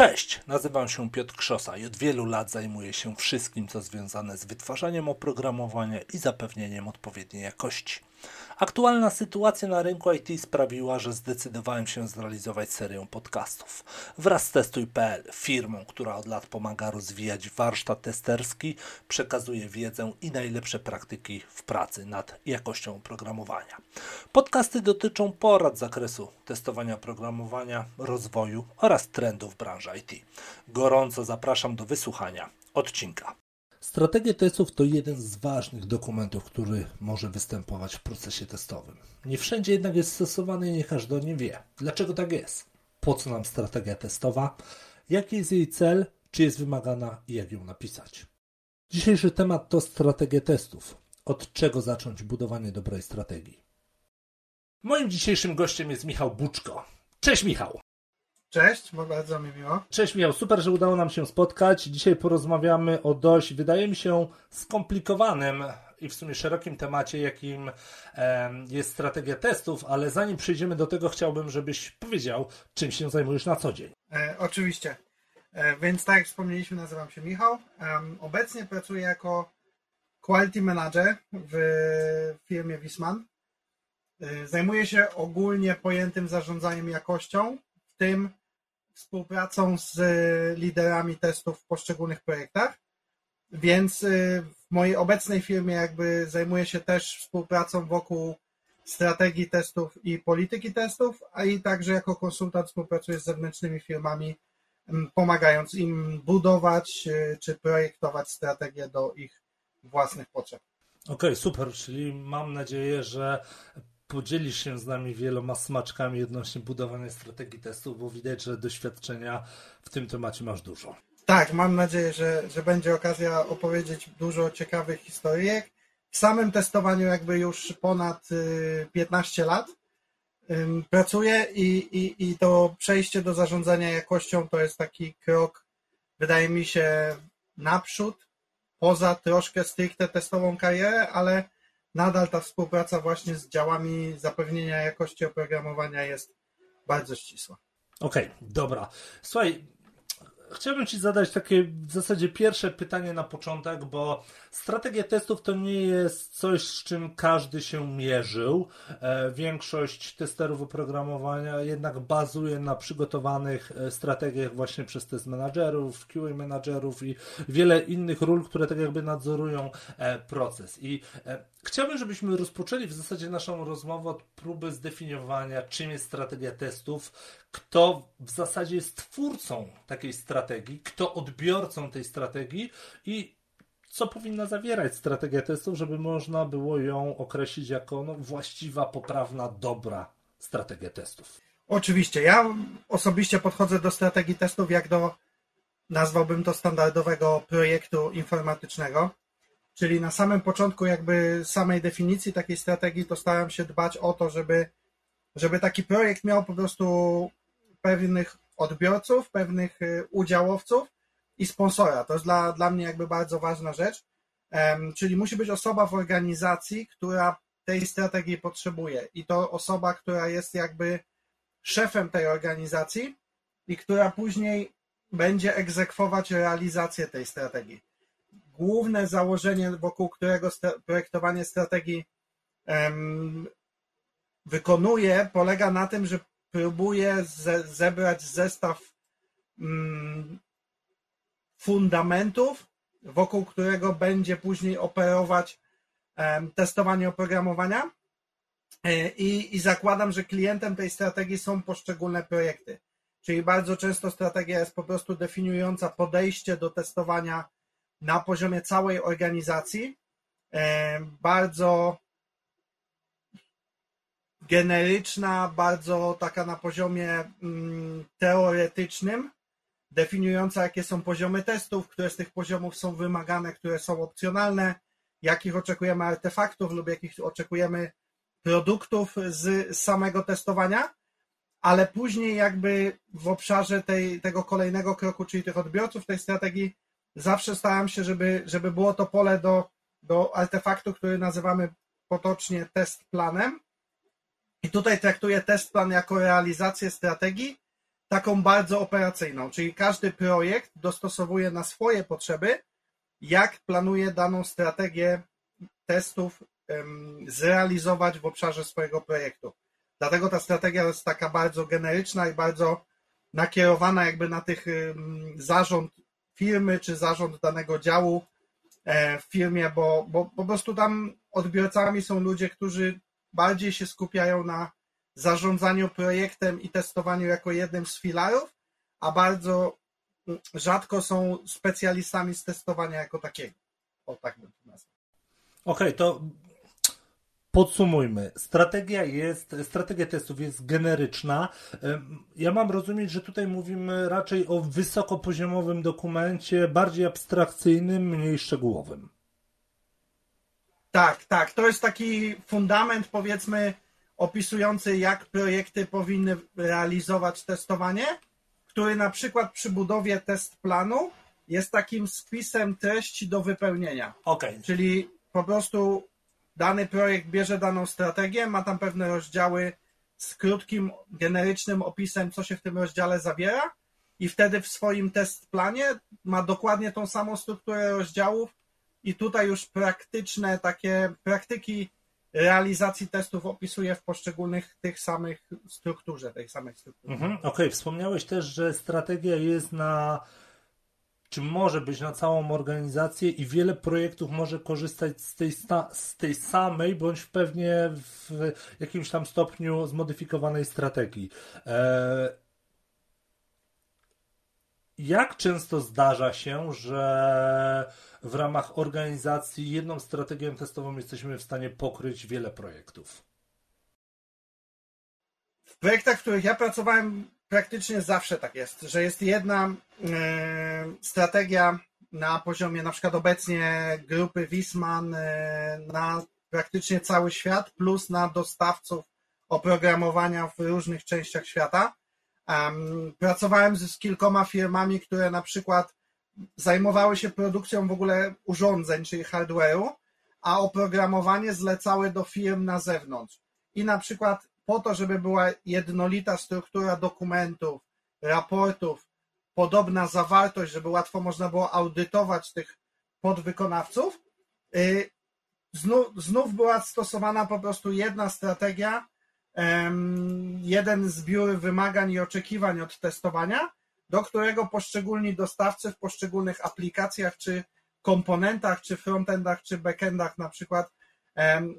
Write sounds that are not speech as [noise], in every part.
Cześć, nazywam się Piotr Krzosa i od wielu lat zajmuję się wszystkim, co związane z wytwarzaniem oprogramowania i zapewnieniem odpowiedniej jakości. Aktualna sytuacja na rynku IT sprawiła, że zdecydowałem się zrealizować serię podcastów. Wraz z Testuj.pl, firmą, która od lat pomaga rozwijać warsztat testerski, przekazuje wiedzę i najlepsze praktyki w pracy nad jakością oprogramowania. Podcasty dotyczą porad z zakresu testowania oprogramowania, rozwoju oraz trendów branży IT. Gorąco zapraszam do wysłuchania odcinka. Strategia testów to jeden z ważnych dokumentów, który może występować w procesie testowym. Nie wszędzie jednak jest stosowany i nie każdy o nim wie. Dlaczego tak jest? Po co nam strategia testowa? Jaki jest jej cel? Czy jest wymagana i jak ją napisać? Dzisiejszy temat to strategia testów. Od czego zacząć budowanie dobrej strategii? Moim dzisiejszym gościem jest Michał Buczko. Cześć Michał! Cześć, bardzo mi miło. Cześć Michał, super, że udało nam się spotkać. Dzisiaj porozmawiamy o dość, wydaje mi się, skomplikowanym i w sumie szerokim temacie, jakim jest strategia testów, ale zanim przejdziemy do tego, chciałbym, żebyś powiedział, czym się zajmujesz na co dzień. E, oczywiście. E, więc tak jak wspomnieliśmy, nazywam się Michał. Obecnie pracuję jako quality manager w firmie Wisman. E, zajmuję się ogólnie pojętym zarządzaniem jakością, w tym współpracą z liderami testów w poszczególnych projektach, więc y, w mojej obecnej firmie jakby zajmuję się też współpracą wokół strategii testów i polityki testów, a i także jako konsultant współpracuję z zewnętrznymi firmami, pomagając im budować y, czy projektować strategię do ich własnych potrzeb. Okej, okay, super, czyli mam nadzieję, że podzielisz się z nami wieloma smaczkami odnośnie budowania strategii testów, bo widać, że doświadczenia w tym temacie masz dużo. Tak, mam nadzieję, że, że będzie okazja opowiedzieć dużo ciekawych historyjek. W samym testowaniu jakby już ponad 15 y, lat pracuję i, i, i to przejście do zarządzania jakością to jest taki krok, wydaje mi się, naprzód, poza troszkę stricte testową karierę, ale nadal ta współpraca właśnie z działami zapewnienia jakości oprogramowania jest bardzo ścisła. Okej, okay, dobra. Słuchaj, chciałbym Ci zadać takie w zasadzie pierwsze pytanie na początek, bo strategia testów to nie jest coś, z czym każdy się mierzył. E, większość testerów oprogramowania jednak bazuje na przygotowanych e, strategiach właśnie przez test managerów, QA managerów i wiele innych ról, które tak jakby nadzorują e, proces. I chciałbym, żebyśmy rozpoczęli w zasadzie naszą rozmowę od próby zdefiniowania, czym jest strategia testów, kto w zasadzie jest twórcą takiej strategii, kto odbiorcą tej strategii i co powinna zawierać strategia testów, żeby można było ją określić jako no, właściwa, poprawna, dobra strategia testów. Oczywiście. Ja osobiście podchodzę do strategii testów jak do, nazwałbym to standardowego projektu informatycznego. Czyli na samym początku jakby samej definicji takiej strategii to staram się dbać o to, żeby, żeby taki projekt miał po prostu pewnych odbiorców, pewnych y, udziałowców i sponsora. To jest dla, dla mnie jakby bardzo ważna rzecz. Czyli musi być osoba w organizacji, która tej strategii potrzebuje i to osoba, która jest jakby szefem tej organizacji i która później będzie egzekwować realizację tej strategii. Główne założenie, wokół którego projektowanie strategii wykonuje, polega na tym, że próbuje ze, zebrać zestaw mm, fundamentów, wokół którego będzie później operować testowanie oprogramowania. E, I, I zakładam, że klientem tej strategii są poszczególne projekty. Czyli bardzo często strategia jest po prostu definiująca podejście do testowania na poziomie całej organizacji. Bardzo generyczna, bardzo taka na poziomie mm, teoretycznym, definiująca, jakie są poziomy testów, które z tych poziomów są wymagane, które są opcjonalne, jakich oczekujemy artefaktów lub jakich oczekujemy produktów z samego testowania, ale później jakby w obszarze tej, tego kolejnego kroku, czyli tych odbiorców tej strategii, zawsze staram się, żeby, żeby było to pole do, do artefaktu, który nazywamy potocznie test planem, i tutaj traktuję test plan jako realizację strategii taką bardzo operacyjną, czyli każdy projekt dostosowuje na swoje potrzeby, jak planuje daną strategię testów zrealizować w obszarze swojego projektu. Dlatego ta strategia jest taka bardzo generyczna i bardzo nakierowana jakby na tych zarząd firmy czy zarząd danego działu e, w firmie, bo, bo po prostu tam odbiorcami są ludzie, którzy bardziej się skupiają na zarządzaniu projektem i testowaniu jako jednym z filarów, a bardzo rzadko są specjalistami z testowania jako takiego. O tak bym to nazwał. Okej, okay, to Podsumujmy. Strategia jest, strategia testów jest generyczna. Ja mam rozumieć, że tutaj mówimy raczej o wysokopoziomowym dokumencie, bardziej abstrakcyjnym, mniej szczegółowym. Tak, tak. To jest taki fundament, powiedzmy, opisujący, jak projekty powinny realizować testowanie, który na przykład przy budowie test planu jest takim spisem treści do wypełnienia. Okay. Czyli po prostu dany projekt bierze daną strategię, ma tam pewne rozdziały z krótkim, generycznym opisem, co się w tym rozdziale zawiera, i wtedy w swoim test planie ma dokładnie tą samą strukturę rozdziałów, i tutaj już praktyczne takie praktyki realizacji testów opisuje w poszczególnych tych samych strukturze, tej samej strukturze. Mhm, Okej, okay. wspomniałeś też, że strategia jest na czy może być na całą organizację i wiele projektów może korzystać z tej, z tej samej, bądź pewnie w jakimś tam stopniu zmodyfikowanej strategii. E, jak często zdarza się, że w ramach organizacji jedną strategią testową jesteśmy w stanie pokryć wiele projektów? W projektach, w których ja pracowałem, praktycznie zawsze tak jest, że jest jedna e, strategia na poziomie na przykład obecnie grupy Wisman e, na praktycznie cały świat, plus na dostawców oprogramowania w różnych częściach świata. Pracowałem z kilkoma firmami, które na przykład zajmowały się produkcją w ogóle urządzeń, czyli hardware'u, a oprogramowanie zlecały do firm na zewnątrz. I na przykład po to, żeby była jednolita struktura dokumentów, raportów, podobna zawartość, żeby łatwo można było audytować tych podwykonawców, y, znów, znów była stosowana po prostu jedna strategia, jeden zbiór wymagań i oczekiwań od testowania, do którego poszczególni dostawcy w poszczególnych aplikacjach, czy komponentach, czy frontendach, czy backendach na przykład,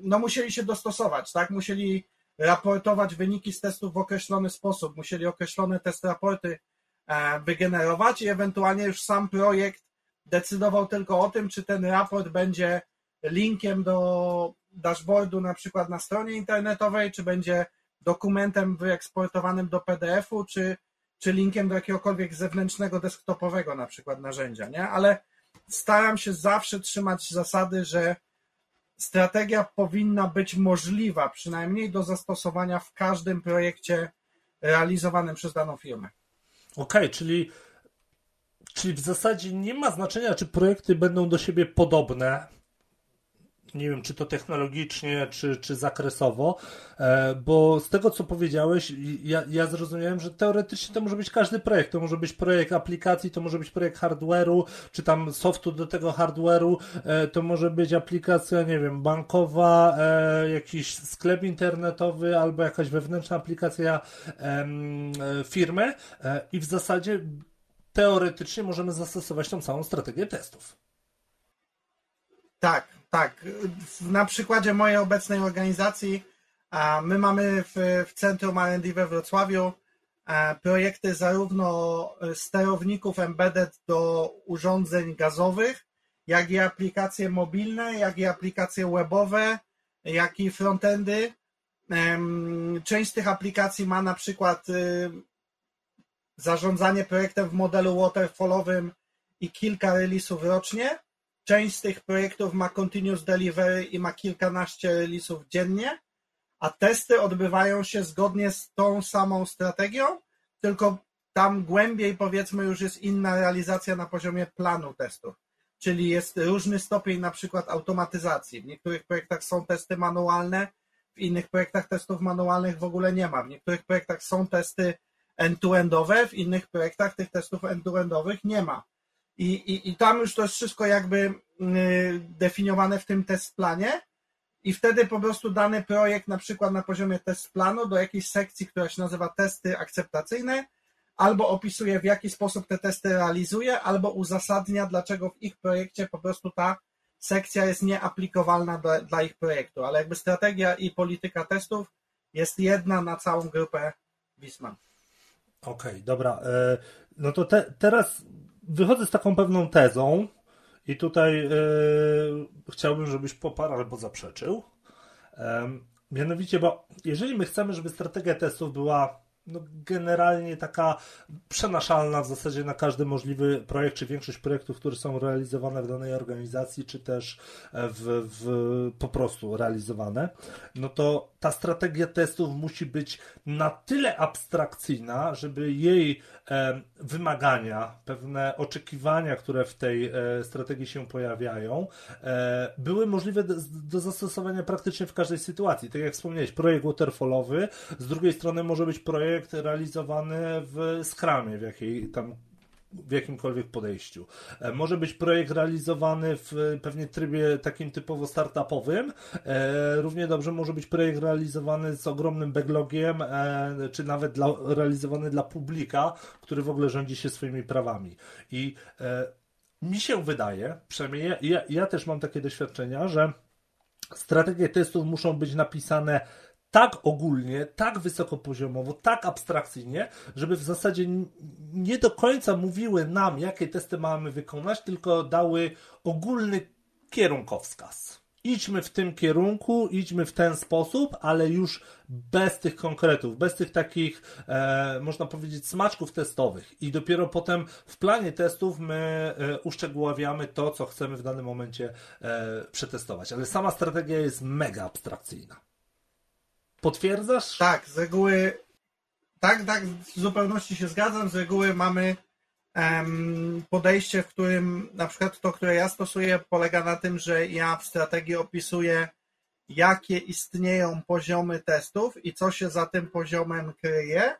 no musieli się dostosować, tak? Musieli raportować wyniki z testów w określony sposób, musieli określone test raporty e, wygenerować i ewentualnie już sam projekt decydował tylko o tym, czy ten raport będzie linkiem do dashboardu na przykład na stronie internetowej, czy będzie dokumentem wyeksportowanym do PDF-u, czy, czy linkiem do jakiegokolwiek zewnętrznego desktopowego na przykład narzędzia, nie? Ale staram się zawsze trzymać zasady, że strategia powinna być możliwa, przynajmniej do zastosowania w każdym projekcie realizowanym przez daną firmę. Okej, okay, czyli, czyli w zasadzie nie ma znaczenia, czy projekty będą do siebie podobne, nie wiem, czy to technologicznie, czy, czy zakresowo, e, bo z tego, co powiedziałeś, ja, ja zrozumiałem, że teoretycznie to może być każdy projekt. To może być projekt aplikacji, to może być projekt hardware'u, czy tam softu do tego hardware'u, e, to może być aplikacja, nie wiem, bankowa, e, jakiś sklep internetowy, albo jakaś wewnętrzna aplikacja firmy i w zasadzie teoretycznie możemy zastosować tą samą strategię testów. Tak, tak, na przykładzie mojej obecnej organizacji, my mamy w, w Centrum R&D we Wrocławiu projekty zarówno sterowników embedded do urządzeń gazowych, jak i aplikacje mobilne, jak i aplikacje webowe, jak i frontendy. Część z tych aplikacji ma na przykład y, zarządzanie projektem w modelu waterfallowym i kilka release'ów rocznie Część z tych projektów ma continuous delivery i ma kilkanaście release'ów dziennie, a testy odbywają się zgodnie z tą samą strategią, tylko tam głębiej powiedzmy już jest inna realizacja na poziomie planu testów. Czyli jest różny stopień na przykład automatyzacji. W niektórych projektach są testy manualne, w innych projektach testów manualnych w ogóle nie ma. W niektórych projektach są testy end-to-endowe, w innych projektach tych testów end-to-endowych nie ma. I, i, I tam już to jest wszystko jakby y, definiowane w tym test planie i wtedy po prostu dany projekt na przykład na poziomie test planu do jakiejś sekcji, która się nazywa testy akceptacyjne, albo opisuje w jaki sposób te testy realizuje, albo uzasadnia, dlaczego w ich projekcie po prostu ta sekcja jest nieaplikowalna dla, dla ich projektu, ale jakby strategia i polityka testów jest jedna na całą grupę Wisman. Okej, okay, dobra. E, no to te, teraz wychodzę z taką pewną tezą i tutaj yy, chciałbym, żebyś poparł albo zaprzeczył. Yy, mianowicie, bo jeżeli my chcemy, żeby strategia testów była no, generalnie taka przenaszalna w zasadzie na każdy możliwy projekt, czy większość projektów, które są realizowane w danej organizacji, czy też w, w, po prostu realizowane, no to ta strategia testów musi być na tyle abstrakcyjna, żeby jej e, wymagania, pewne oczekiwania, które w tej e, strategii się pojawiają, e, były możliwe do, do, zastosowania praktycznie w każdej sytuacji. Tak jak wspomniałeś, projekt waterfallowy, z drugiej strony może być projekt realizowany w Scrumie, w jakiej tam w jakimkolwiek podejściu. E, może być projekt realizowany w pewnie trybie takim typowo startupowym. E, równie dobrze może być projekt realizowany z ogromnym backlogiem, e, czy nawet dla, realizowany dla publika, który w ogóle rządzi się swoimi prawami. I mi się wydaje, przynajmniej ja, ja też mam takie doświadczenia, że strategie testów muszą być napisane tak ogólnie, tak wysokopoziomowo, tak abstrakcyjnie, żeby w zasadzie nie do końca mówiły nam, jakie testy mamy wykonać, tylko dały ogólny kierunkowskaz. Idźmy w tym kierunku, idźmy w ten sposób, ale już bez tych konkretów, bez tych takich, e, można powiedzieć, smaczków testowych. I dopiero potem w planie testów my e, uszczegóławiamy to, co chcemy w danym momencie e, przetestować. Ale sama strategia jest mega abstrakcyjna. Potwierdzasz? Tak, z reguły. Tak, tak, w zupełności się zgadzam. Z reguły mamy podejście, w którym na przykład to, które ja stosuję, polega na tym, że ja w strategii opisuję, jakie istnieją poziomy testów i co się za tym poziomem kryje,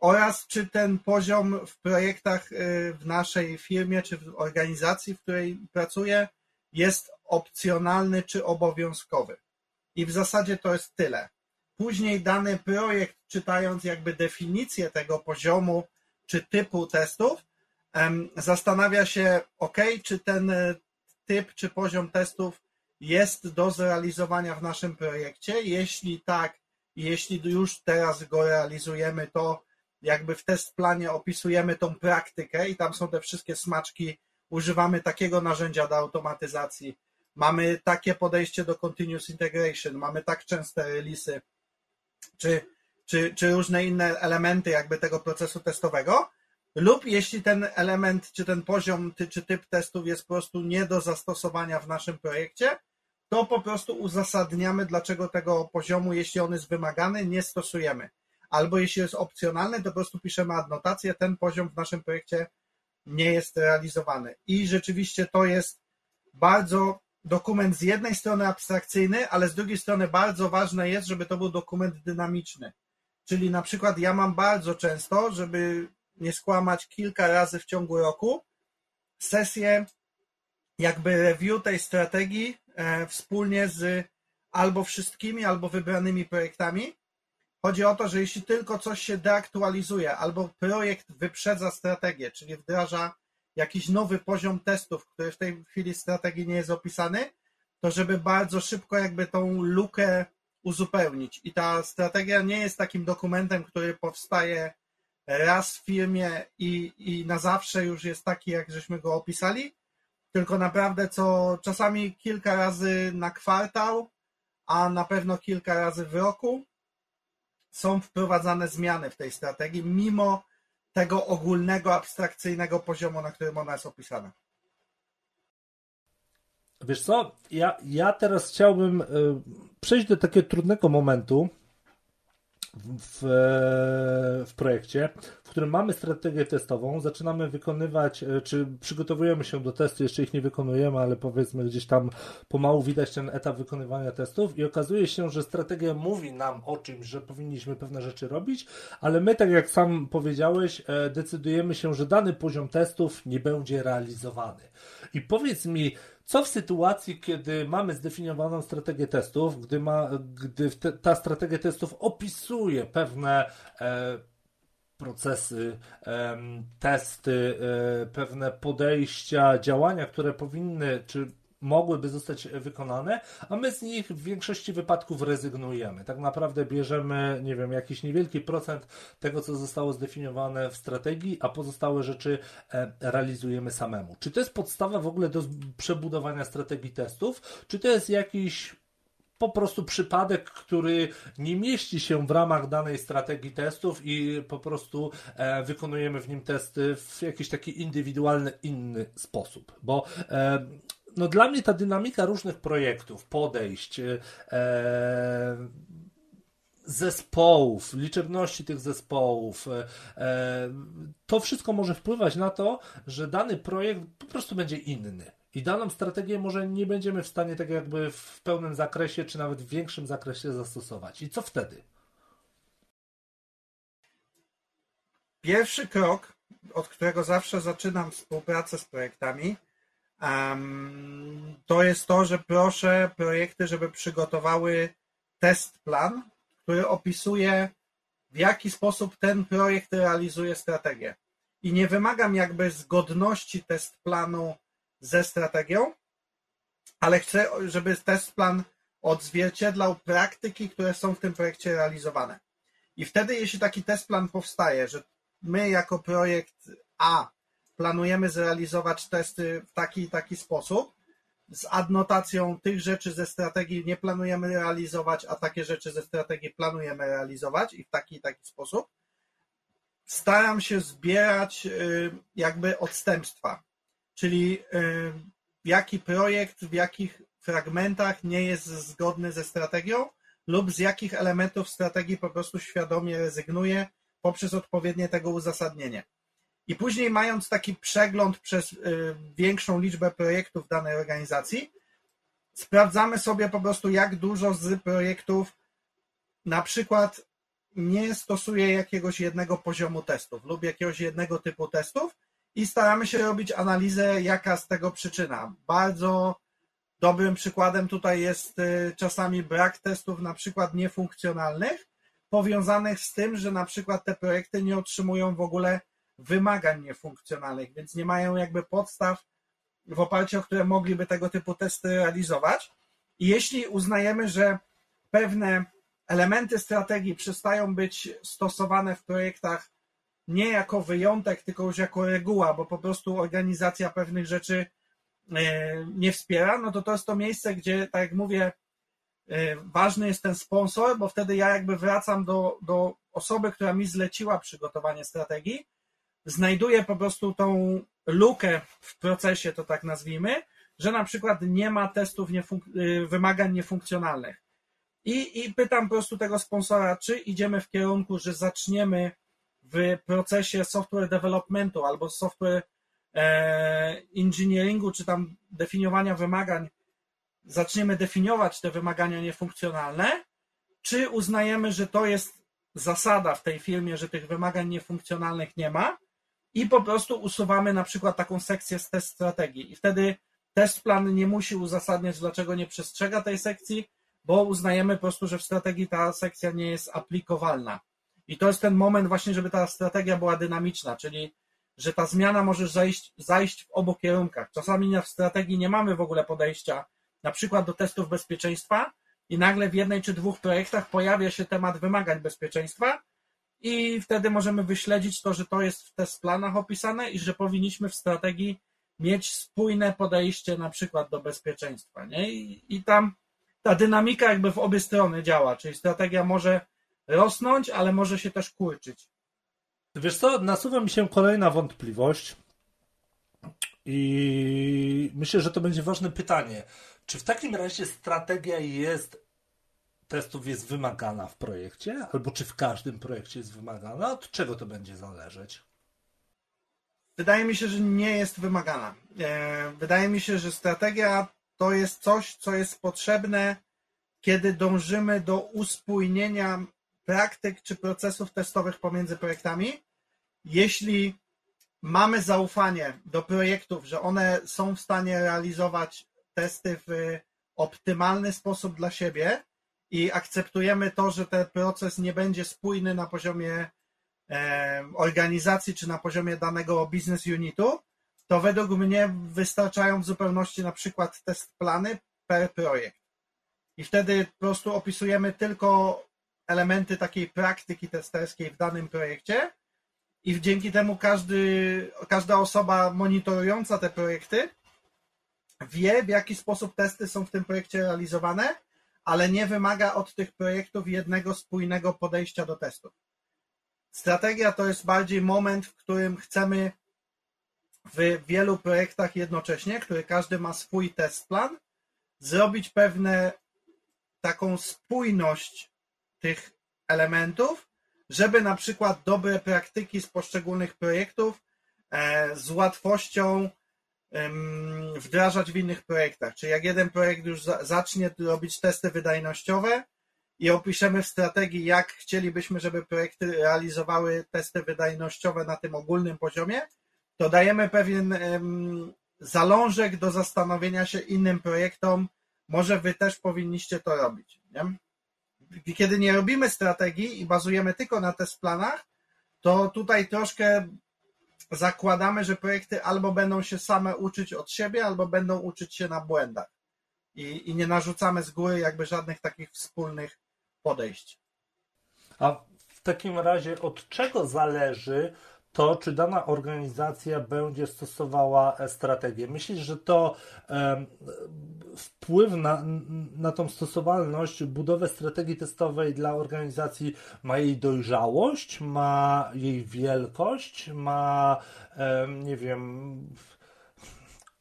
oraz czy ten poziom w projektach y, w naszej firmie czy w organizacji, w której pracuję, jest opcjonalny czy obowiązkowy. I w zasadzie to jest tyle. Później dany projekt, czytając jakby definicję tego poziomu czy typu testów, zastanawia się, ok, czy ten e, typ czy poziom testów jest do zrealizowania w naszym projekcie. Jeśli tak, jeśli już teraz go realizujemy, to jakby w test planie opisujemy tą praktykę i tam są te wszystkie smaczki, używamy takiego narzędzia do automatyzacji, mamy takie podejście do continuous integration, mamy tak częste releasy, czy, czy, czy różne inne elementy jakby tego procesu testowego, lub jeśli ten element, czy ten poziom, czy typ testów jest po prostu nie do zastosowania w naszym projekcie, to po prostu uzasadniamy, dlaczego tego poziomu, jeśli on jest wymagany, nie stosujemy. Albo jeśli jest opcjonalny, to po prostu piszemy adnotację, ten poziom w naszym projekcie nie jest realizowany. I rzeczywiście to jest bardzo dokument z jednej strony abstrakcyjny, ale z drugiej strony bardzo ważne jest, żeby to był dokument dynamiczny. Czyli na przykład ja mam bardzo często, żeby nie skłamać kilka razy w ciągu roku, sesję jakby review tej strategii e, wspólnie z albo wszystkimi, albo wybranymi projektami. Chodzi o to, że jeśli tylko coś się deaktualizuje, albo projekt wyprzedza strategię, czyli wdraża jakiś nowy poziom testów, który w tej chwili strategii nie jest opisany, to żeby bardzo szybko jakby tą lukę uzupełnić. I ta strategia nie jest takim dokumentem, który powstaje raz w firmie i, i na zawsze już jest taki, jak żeśmy go opisali, tylko naprawdę co czasami kilka razy na kwartał, a na pewno kilka razy w roku są wprowadzane zmiany w tej strategii, mimo tego ogólnego, abstrakcyjnego poziomu, na którym ona jest opisana. Wiesz co, ja, ja teraz chciałbym y, przejść do takiego trudnego momentu, w, w projekcie, w którym mamy strategię testową, zaczynamy wykonywać, e, czy przygotowujemy się do testu, jeszcze ich nie wykonujemy, ale powiedzmy gdzieś tam pomału widać ten etap wykonywania testów i okazuje się, że strategia mówi nam o czymś, że powinniśmy pewne rzeczy robić, ale my, tak jak sam powiedziałeś, e, decydujemy się, że dany poziom testów nie będzie realizowany. I powiedz mi, co w sytuacji, kiedy mamy zdefiniowaną strategię testów, gdy, ma, gdy te, ta strategia testów opisuje pewne e, procesy, e, testy, e, pewne podejścia, działania, które powinny, czy mogłyby zostać wykonane, a my z nich w większości wypadków rezygnujemy. Tak naprawdę bierzemy, nie wiem, jakiś niewielki procent tego, co zostało zdefiniowane w strategii, a pozostałe rzeczy e, realizujemy samemu. Czy to jest podstawa w ogóle do przebudowania strategii testów, czy to jest jakiś po prostu przypadek, który nie mieści się w ramach danej strategii testów i po prostu e, wykonujemy w nim testy w jakiś taki indywidualny, inny sposób. Bo e, no dla mnie ta dynamika różnych projektów, podejść, e, zespołów, liczebności tych zespołów, e, e, to wszystko może wpływać na to, że dany projekt po prostu będzie inny. I daną strategię może nie będziemy w stanie tak jakby w pełnym zakresie, czy nawet w większym zakresie zastosować. I co wtedy? Pierwszy krok, od którego zawsze zaczynam współpracę z projektami, to jest to, że proszę projekty, żeby przygotowały test plan, który opisuje, w jaki sposób ten projekt realizuje strategię. I nie wymagam jakby zgodności test planu ze strategią, ale chcę, żeby test plan odzwierciedlał praktyki, które są w tym projekcie realizowane. I wtedy, jeśli taki test plan powstaje, że my jako projekt A planujemy zrealizować testy w taki i taki sposób, z adnotacją tych rzeczy ze strategii nie planujemy realizować, a takie rzeczy ze strategii planujemy realizować i w taki i taki sposób. Staram się zbierać y, jakby odstępstwa, czyli y, jaki projekt w jakich fragmentach nie jest zgodny ze strategią lub z jakich elementów strategii po prostu świadomie rezygnuje poprzez odpowiednie tego uzasadnienie. I później, mając taki przegląd przez y, większą liczbę projektów danej organizacji, sprawdzamy sobie po prostu, jak dużo z projektów na przykład nie stosuje jakiegoś jednego poziomu testów lub jakiegoś jednego typu testów i staramy się robić analizę, jaka z tego przyczyna. Bardzo dobrym przykładem tutaj jest y, czasami brak testów, na przykład niefunkcjonalnych, powiązanych z tym, że na przykład te projekty nie otrzymują w ogóle wymagań niefunkcjonalnych, więc nie mają jakby podstaw, w oparciu o które mogliby tego typu testy realizować. I jeśli uznajemy, że pewne elementy strategii przestają być stosowane w projektach nie jako wyjątek, tylko już jako reguła, bo po prostu organizacja pewnych rzeczy e, nie wspiera, no to to jest to miejsce, gdzie, tak jak mówię, e, ważny jest ten sponsor, bo wtedy ja jakby wracam do, do osoby, która mi zleciła przygotowanie strategii znajduje po prostu tą lukę w procesie, to tak nazwijmy, że na przykład nie ma testów niefunk- y, wymagań niefunkcjonalnych. I, I pytam po prostu tego sponsora, czy idziemy w kierunku, że zaczniemy w procesie software developmentu albo software e, engineeringu, czy tam definiowania wymagań, zaczniemy definiować te wymagania niefunkcjonalne, czy uznajemy, że to jest zasada w tej firmie, że tych wymagań niefunkcjonalnych nie ma i po prostu usuwamy na przykład taką sekcję z test strategii. I wtedy test plan nie musi uzasadniać, dlaczego nie przestrzega tej sekcji, bo uznajemy po prostu, że w strategii ta sekcja nie jest aplikowalna. I to jest ten moment właśnie, żeby ta strategia była dynamiczna, czyli że ta zmiana może zajść, zajść w obu kierunkach. Czasami w strategii nie mamy w ogóle podejścia na przykład do testów bezpieczeństwa i nagle w jednej czy dwóch projektach pojawia się temat wymagań bezpieczeństwa i wtedy możemy wyśledzić to, że to jest w test planach opisane i że powinniśmy w strategii mieć spójne podejście na przykład do bezpieczeństwa. Nie? I, I tam ta dynamika jakby w obie strony działa, czyli strategia może rosnąć, ale może się też kurczyć. Wiesz co, nasuwa mi się kolejna wątpliwość i myślę, że to będzie ważne pytanie. Czy w takim razie strategia jest testów jest wymagana w projekcie, albo czy w każdym projekcie jest wymagana? Od czego to będzie zależeć? Wydaje mi się, że nie jest wymagana. E, wydaje mi się, że strategia to jest coś, co jest potrzebne, kiedy dążymy do uspójnienia praktyk czy procesów testowych pomiędzy projektami. Jeśli mamy zaufanie do projektów, że one są w stanie realizować testy w optymalny sposób dla siebie i akceptujemy to, że ten proces nie będzie spójny na poziomie organizacji czy na poziomie danego business unitu, to według mnie wystarczają w zupełności na przykład test plany per projekt. I wtedy po prostu opisujemy tylko elementy takiej praktyki testerskiej w danym projekcie i dzięki temu każdy, każda osoba monitorująca te projekty wie, w jaki sposób testy są w tym projekcie realizowane, ale nie wymaga od tych projektów jednego spójnego podejścia do testów. Strategia to jest bardziej moment, w którym chcemy w wielu projektach jednocześnie, który każdy ma swój test plan, zrobić pewne taką spójność tych elementów, żeby na przykład dobre praktyki z poszczególnych projektów e, z łatwością wdrażać w innych projektach. Czyli jak jeden projekt już zacznie robić testy wydajnościowe i opiszemy w strategii, jak chcielibyśmy, żeby projekty realizowały testy wydajnościowe na tym ogólnym poziomie, to dajemy pewien zalążek do zastanowienia się innym projektom, może wy też powinniście to robić. Nie? Kiedy nie robimy strategii i bazujemy tylko na test planach, to tutaj troszkę zakładamy, że projekty albo będą się same uczyć od siebie, albo będą uczyć się na błędach. I, i nie narzucamy z góry jakby żadnych takich wspólnych podejść. A w takim razie od czego zależy to, czy dana organizacja będzie stosowała e, strategię. Myślisz, że to wpływ na, na tą stosowalność, budowę strategii testowej dla organizacji ma jej dojrzałość, ma jej wielkość, ma, nie wiem,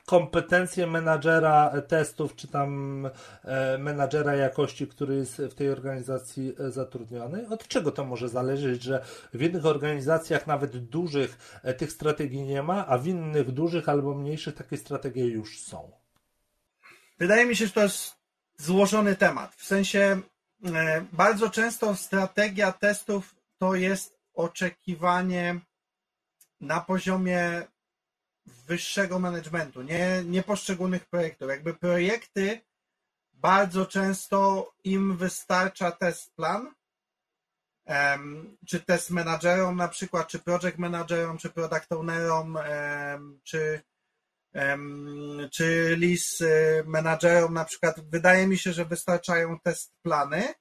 kompetencje menadżera testów, czy tam e, menadżera jakości, który jest w tej organizacji e, zatrudniony? Od czego to może zależeć, że w jednych organizacjach, nawet dużych, e, tych strategii nie ma, a w innych dużych albo mniejszych takie strategie już są? Wydaje mi się, że to jest złożony temat. W sensie bardzo często strategia testów to jest oczekiwanie na poziomie wyższego managementu, nie, nie poszczególnych projektów. Jakby projekty bardzo często im wystarcza test plan, czy test managerom na przykład, czy project managerom, czy product ownerom, czy, czy list y, managerom na przykład. Wydaje mi się, że wystarczają test plany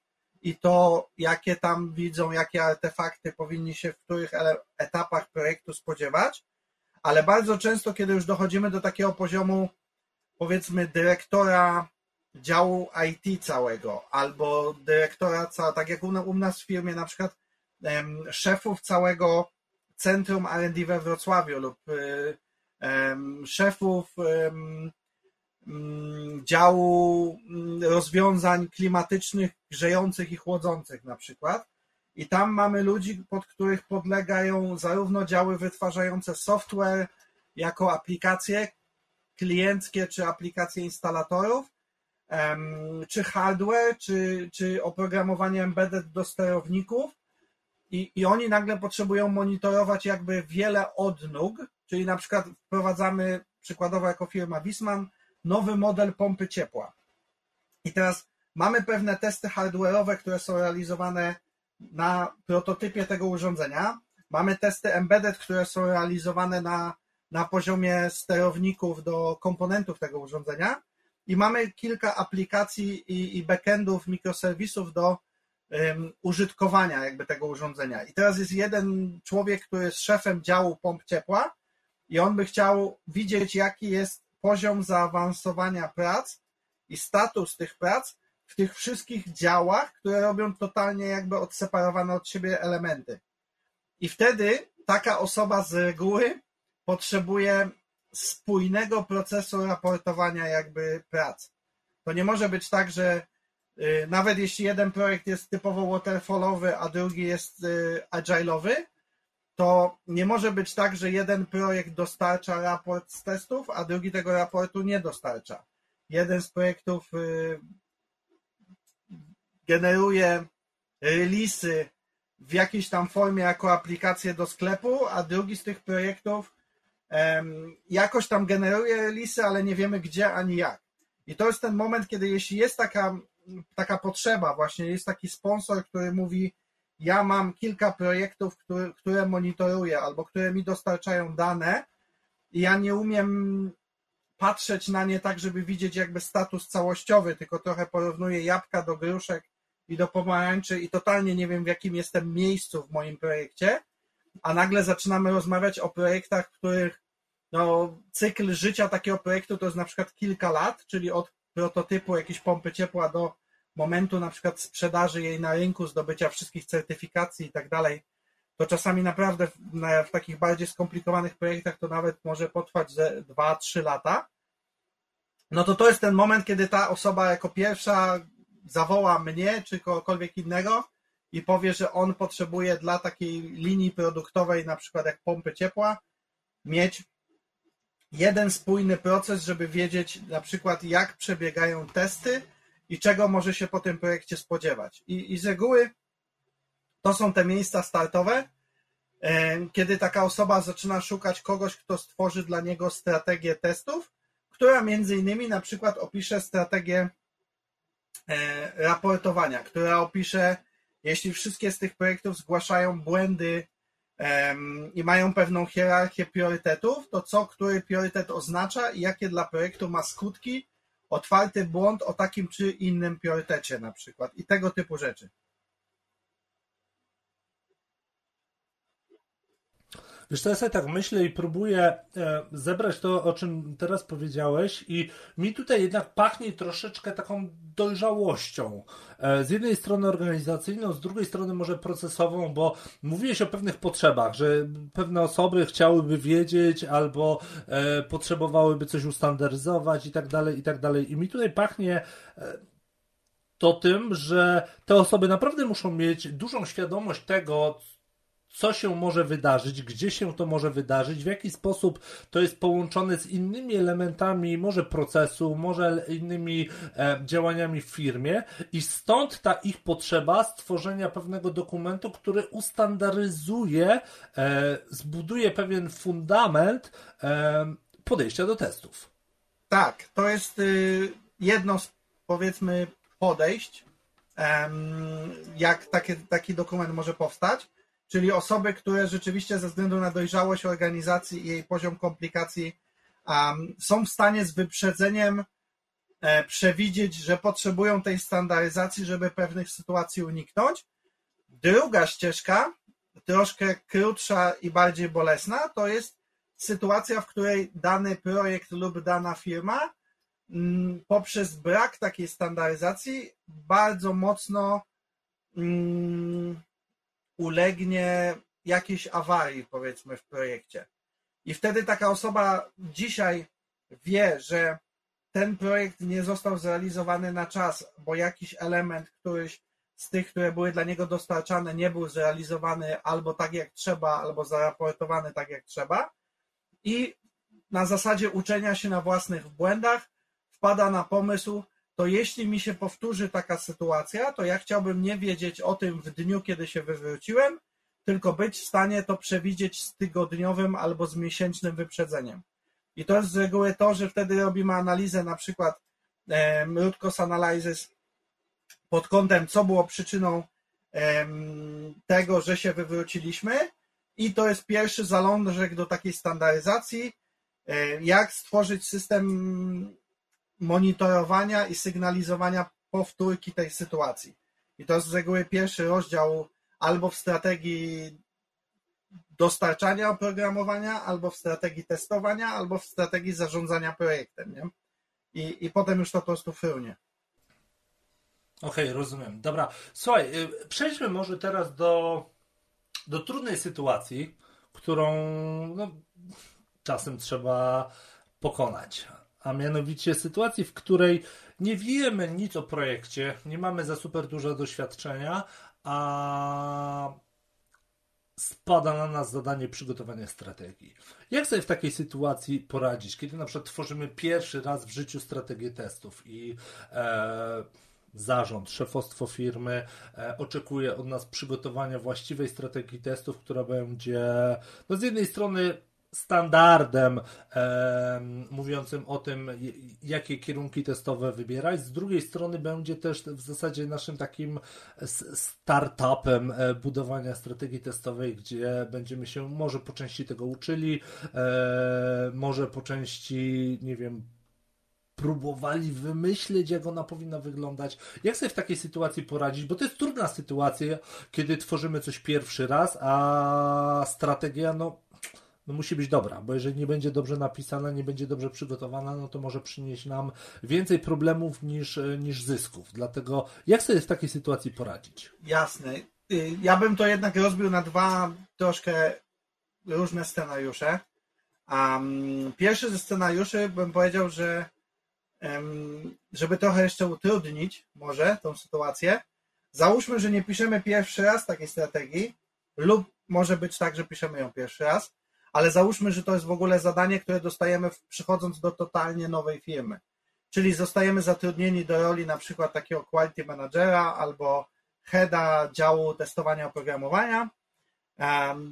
i to, jakie tam widzą, jakie artefakty powinni się w których etapach projektu spodziewać, ale bardzo często, kiedy już dochodzimy do takiego poziomu, powiedzmy, dyrektora działu IT całego, albo dyrektora, tak jak u nas w firmie, na przykład szefów całego centrum R&D we Wrocławiu lub szefów mm, działu mm, rozwiązań klimatycznych, grzejących i chłodzących na przykład, i tam mamy ludzi, pod których podlegają zarówno działy wytwarzające software jako aplikacje klienckie, czy aplikacje instalatorów, czy hardware, czy, czy oprogramowanie embedded do sterowników. I, I oni nagle potrzebują monitorować jakby wiele odnóg, czyli na przykład wprowadzamy przykładowo jako firma Wisman nowy model pompy ciepła. I teraz mamy pewne testy hardware'owe, które są realizowane na prototypie tego urządzenia. Mamy testy embedded, które są realizowane na, na poziomie sterowników do komponentów tego urządzenia i mamy kilka aplikacji i, i backendów, mikroserwisów do um, użytkowania jakby tego urządzenia. I teraz jest jeden człowiek, który jest szefem działu pomp ciepła i on by chciał widzieć, jaki jest poziom zaawansowania prac i status tych prac w tych wszystkich działach, które robią totalnie jakby odseparowane od siebie elementy. I wtedy taka osoba z reguły potrzebuje spójnego procesu raportowania jakby prac. To nie może być tak, że y, nawet jeśli jeden projekt jest typowo waterfallowy, a drugi jest y, agile'owy, to nie może być tak, że jeden projekt dostarcza raport z testów, a drugi tego raportu nie dostarcza. Jeden z projektów y, generuje releasy w jakiejś tam formie jako aplikację do sklepu, a drugi z tych projektów jakoś tam generuje releasy, ale nie wiemy gdzie ani jak. I to jest ten moment, kiedy jeśli jest taka, taka potrzeba, właśnie jest taki sponsor, który mówi, ja mam kilka projektów, które, które monitoruję albo które mi dostarczają dane i ja nie umiem patrzeć na nie tak, żeby widzieć jakby status całościowy, tylko trochę porównuję jabłka do gruszek i do pomarańczy i totalnie nie wiem w jakim jestem miejscu w moim projekcie, a nagle zaczynamy rozmawiać o projektach, których no, cykl życia takiego projektu to jest na przykład kilka lat, czyli od prototypu jakiejś pompy ciepła do momentu na przykład sprzedaży jej na rynku, zdobycia wszystkich certyfikacji i tak dalej, to czasami naprawdę w, w takich bardziej skomplikowanych projektach to nawet może potrwać ze 2-3 lata. No to to jest ten moment, kiedy ta osoba jako pierwsza zawoła mnie czy kogokolwiek innego i powie, że on potrzebuje dla takiej linii produktowej, na przykład jak pompy ciepła, mieć jeden spójny proces, żeby wiedzieć na przykład jak przebiegają testy i czego może się po tym projekcie spodziewać. I, i z reguły to są te miejsca startowe, e, kiedy taka osoba zaczyna szukać kogoś, kto stworzy dla niego strategię testów, która między innymi na przykład opisze strategię raportowania, która opisze, jeśli wszystkie z tych projektów zgłaszają błędy i mają pewną hierarchię priorytetów, to co który priorytet oznacza i jakie dla projektu ma skutki otwarty błąd o takim czy innym priorytecie na przykład i tego typu rzeczy. Wiesz, to ja sobie tak myślę i próbuję e, zebrać to, o czym teraz powiedziałeś i mi tutaj jednak pachnie troszeczkę taką dojrzałością. E, z jednej strony organizacyjną, z drugiej strony może procesową, bo mówiłeś o pewnych potrzebach, że pewne osoby chciałyby wiedzieć albo e, potrzebowałyby coś ustandaryzować i tak dalej, i tak dalej. I mi tutaj pachnie to tym, że te osoby naprawdę muszą mieć dużą świadomość tego, co się może wydarzyć, gdzie się to może wydarzyć, w jaki sposób to jest połączone z innymi elementami, może procesu, może innymi e, działaniami w firmie, i stąd ta ich potrzeba stworzenia pewnego dokumentu, który ustandaryzuje, e, zbuduje pewien fundament e, podejścia do testów. Tak, to jest y, jedno z powiedzmy podejść, jak taki, taki dokument może powstać czyli osoby, które rzeczywiście ze względu na dojrzałość organizacji i jej poziom komplikacji um, są w stanie z wyprzedzeniem e, przewidzieć, że potrzebują tej standaryzacji, żeby pewnych sytuacji uniknąć. Druga ścieżka, troszkę krótsza i bardziej bolesna, to jest sytuacja, w której dany projekt lub dana firma mm, poprzez brak takiej standaryzacji bardzo mocno mm, ulegnie jakiejś awarii, powiedzmy, w projekcie. I wtedy taka osoba dzisiaj wie, że ten projekt nie został zrealizowany na czas, bo jakiś element, któryś z tych, które były dla niego dostarczane, nie był zrealizowany albo tak jak trzeba, albo zaraportowany tak jak trzeba. I na zasadzie uczenia się na własnych błędach wpada na pomysł, to jeśli mi się powtórzy taka sytuacja, to ja chciałbym nie wiedzieć o tym w dniu, kiedy się wywróciłem, tylko być w stanie to przewidzieć z tygodniowym albo z miesięcznym wyprzedzeniem. I to jest z reguły to, że wtedy robimy analizę, na przykład e, root cause analysis pod kątem, co było przyczyną e, tego, że się wywróciliśmy. I to jest pierwszy zalążek do takiej standaryzacji, e, jak stworzyć system monitorowania i sygnalizowania powtórki tej sytuacji. I to jest z reguły pierwszy rozdział albo w strategii dostarczania oprogramowania, albo w strategii testowania, albo w strategii zarządzania projektem. Nie? I, I potem już to po prostu frunie. Okej, okay, rozumiem. Dobra. Słuchaj, y, przejdźmy może teraz do, do trudnej sytuacji, którą no, czasem trzeba pokonać. A mianowicie sytuacji, w której nie wiemy nic o projekcie, nie mamy za super dużo doświadczenia, a spada na nas zadanie przygotowania strategii. Jak sobie w takiej sytuacji poradzić, kiedy na przykład tworzymy pierwszy raz w życiu strategię testów i e, zarząd, szefostwo firmy e, oczekuje od nas przygotowania właściwej strategii testów, która będzie no z jednej strony standardem e, mówiącym o tym, jakie kierunki testowe wybierać. Z drugiej strony będzie też w zasadzie naszym takim startupem e, budowania strategii testowej, gdzie będziemy się może po części tego uczyli, e, może po części, nie wiem, próbowali wymyślić, jak ona powinna wyglądać. Jak sobie w takiej sytuacji poradzić? Bo to jest trudna sytuacja, kiedy tworzymy coś pierwszy raz, a strategia, no no musi być dobra, bo jeżeli nie będzie dobrze napisana, nie będzie dobrze przygotowana, no to może przynieść nam więcej problemów niż, niż zysków. Dlatego jak sobie w takiej sytuacji poradzić? Jasne. Y, ja bym to jednak rozbił na dwa troszkę różne scenariusze. Um, pierwszy ze scenariuszy bym powiedział, że um, żeby trochę jeszcze utrudnić może tą sytuację, załóżmy, że nie piszemy pierwszy raz takiej strategii lub może być tak, że piszemy ją pierwszy raz, ale załóżmy, że to jest w ogóle zadanie, które dostajemy przychodząc do totalnie nowej firmy. Czyli zostajemy zatrudnieni do roli na przykład takiego quality managera albo heada działu testowania oprogramowania.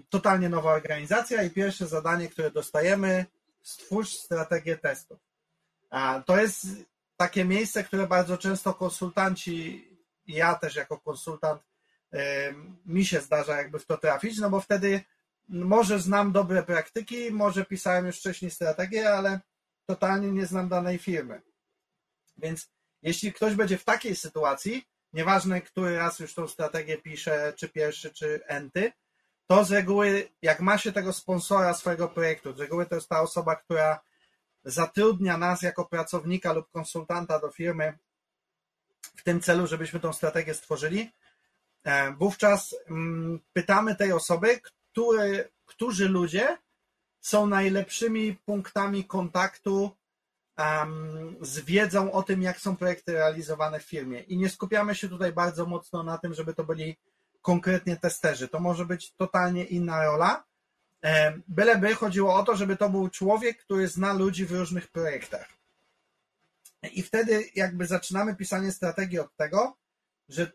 Totalnie nowa organizacja i pierwsze zadanie, które dostajemy, stwórz strategię testów. To jest takie miejsce, które bardzo często konsultanci, ja też jako konsultant, mi się zdarza jakby w to trafić, no bo wtedy może znam dobre praktyki, może pisałem już wcześniej strategię, ale totalnie nie znam danej firmy. Więc jeśli ktoś będzie w takiej sytuacji, nieważne który raz już tą strategię pisze, czy pierwszy, czy enty, to z reguły, jak ma się tego sponsora swojego projektu, z reguły to jest ta osoba, która zatrudnia nas jako pracownika lub konsultanta do firmy w tym celu, żebyśmy tą strategię stworzyli, e, wówczas mm, pytamy tej osoby, które, którzy ludzie są najlepszymi punktami kontaktu um, z wiedzą o tym, jak są projekty realizowane w firmie. I nie skupiamy się tutaj bardzo mocno na tym, żeby to byli konkretnie testerzy. To może być totalnie inna rola. Byleby chodziło o to, żeby to był człowiek, który zna ludzi w różnych projektach. I wtedy jakby zaczynamy pisanie strategii od tego, że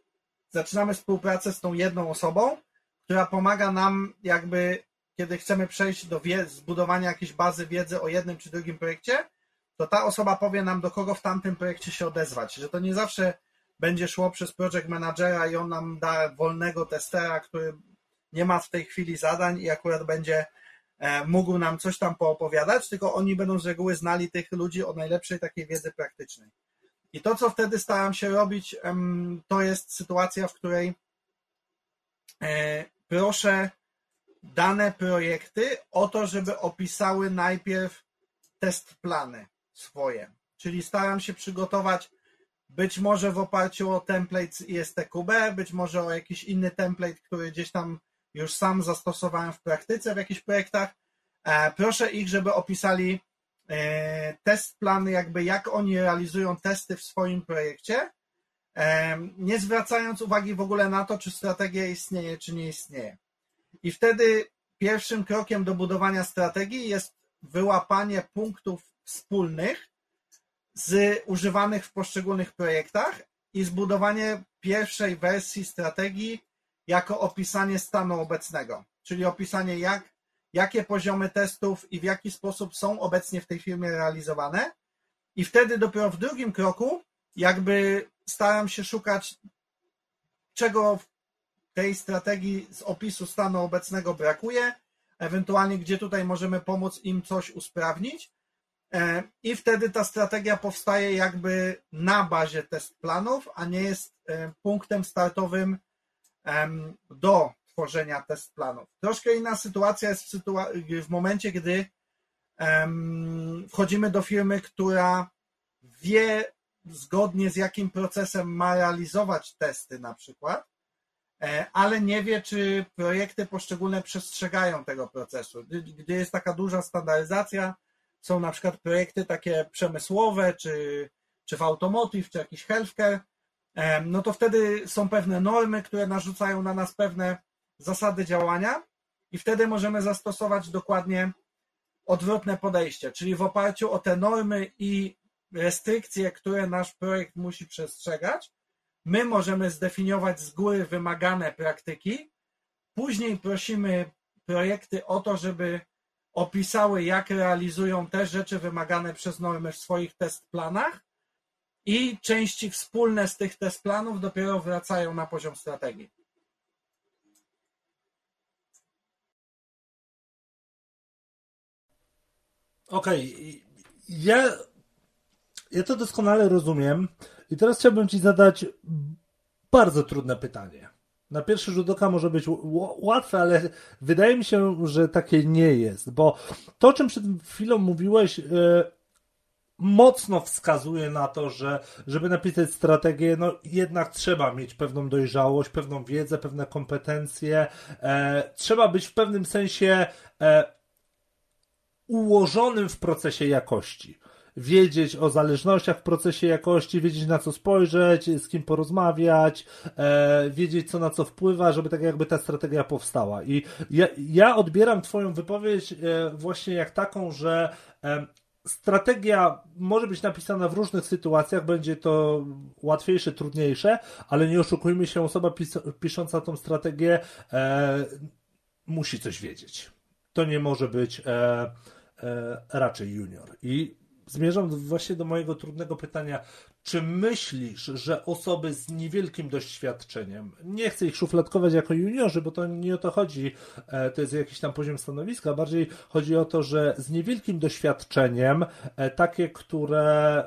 zaczynamy współpracę z tą jedną osobą, która pomaga nam jakby, kiedy chcemy przejść do zbudowania jakiejś bazy wiedzy o jednym czy drugim projekcie, to ta osoba powie nam, do kogo w tamtym projekcie się odezwać, że to nie zawsze będzie szło przez project managera i on nam da wolnego testera, który nie ma w tej chwili zadań i akurat będzie e, mógł nam coś tam poopowiadać, tylko oni będą z reguły znali tych ludzi o najlepszej takiej wiedzy praktycznej. I to, co wtedy staram się robić, to jest sytuacja, w której e, proszę dane projekty o to, żeby opisały najpierw test plany swoje. Czyli staram się przygotować być może w oparciu o template ISTQB, być może o jakiś inny template, który gdzieś tam już sam zastosowałem w praktyce w jakichś projektach. E, proszę ich, żeby opisali e, test plany, jakby jak oni realizują testy w swoim projekcie, nie zwracając uwagi w ogóle na to, czy strategia istnieje, czy nie istnieje. I wtedy pierwszym krokiem do budowania strategii jest wyłapanie punktów wspólnych z używanych w poszczególnych projektach i zbudowanie pierwszej wersji strategii jako opisanie stanu obecnego, czyli opisanie jak, jakie poziomy testów i w jaki sposób są obecnie w tej firmie realizowane. I wtedy dopiero w drugim kroku jakby staram się szukać, czego w tej strategii z opisu stanu obecnego brakuje, ewentualnie gdzie tutaj możemy pomóc im coś usprawnić. E, I wtedy ta strategia powstaje jakby na bazie test planów, a nie jest e, punktem startowym do tworzenia test planów. Troszkę inna sytuacja jest w, sytua- w momencie, gdy wchodzimy do firmy, która wie zgodnie z jakim procesem ma realizować testy na przykład, e, ale nie wie, czy projekty poszczególne przestrzegają tego procesu. Gdy jest taka duża standaryzacja, są na przykład projekty takie przemysłowe, czy, czy w automotive, czy jakiś healthcare, no to wtedy są pewne normy, które narzucają na nas pewne zasady działania i wtedy możemy zastosować dokładnie odwrotne podejście, czyli w oparciu o te normy i restrykcje, które nasz projekt musi przestrzegać, my możemy zdefiniować z góry wymagane praktyki, później prosimy projekty o to, żeby opisały, jak realizują te rzeczy wymagane przez normy w swoich test planach i części wspólne z tych test planów dopiero wracają na poziom strategii. Okej, okay. ja, ja to doskonale rozumiem i teraz chciałbym Ci zadać bardzo trudne pytanie. Na pierwszy rzut oka może być łatwe, ale wydaje mi się, że takie nie jest, bo to, czym przed chwilą mówiłeś, yy, mocno wskazuje na to, że żeby napisać strategię, no jednak trzeba mieć pewną dojrzałość, pewną wiedzę, pewne kompetencje. E, trzeba być w pewnym sensie e, ułożonym w procesie jakości. Wiedzieć o zależnościach w procesie jakości, wiedzieć na co spojrzeć, z kim porozmawiać, e, wiedzieć co na co wpływa, żeby tak jakby ta strategia powstała. I ja, ja odbieram Twoją wypowiedź e, właśnie jak taką, że e, strategia może być napisana w różnych sytuacjach, będzie to łatwiejsze, trudniejsze, ale nie oszukujmy się, osoba pis pisząca tą strategię e, musi coś wiedzieć. To nie może być e, e, raczej junior. I zmierzam właśnie do mojego trudnego pytania. Czy myślisz, że osoby z niewielkim doświadczeniem, nie chcę ich szufladkować jako juniorzy, bo to nie o to chodzi, e, to jest jakiś tam poziom stanowiska, bardziej chodzi o to, że z niewielkim doświadczeniem, e, takie, które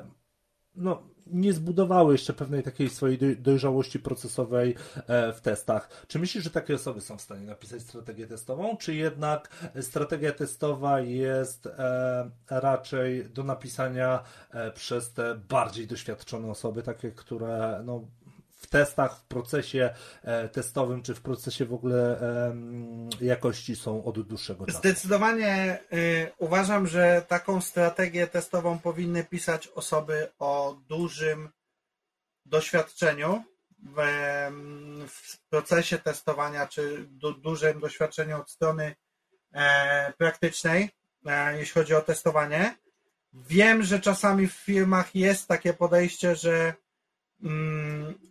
no, nie zbudowały jeszcze pewnej takiej swojej dojrzałości procesowej e, w testach. Czy myślisz, że takie osoby są w stanie napisać strategię testową, czy jednak strategia testowa jest e, raczej do napisania e, przez te bardziej doświadczone osoby, takie, które no, w testach, w procesie testowym, czy w procesie w ogóle jakości są od dłuższego czasu? Zdecydowanie y, uważam, że taką strategię testową powinny pisać osoby o dużym doświadczeniu w, w procesie testowania, czy du, dużym doświadczeniu od strony e, praktycznej, e, jeśli chodzi o testowanie. Wiem, że czasami w firmach jest takie podejście, że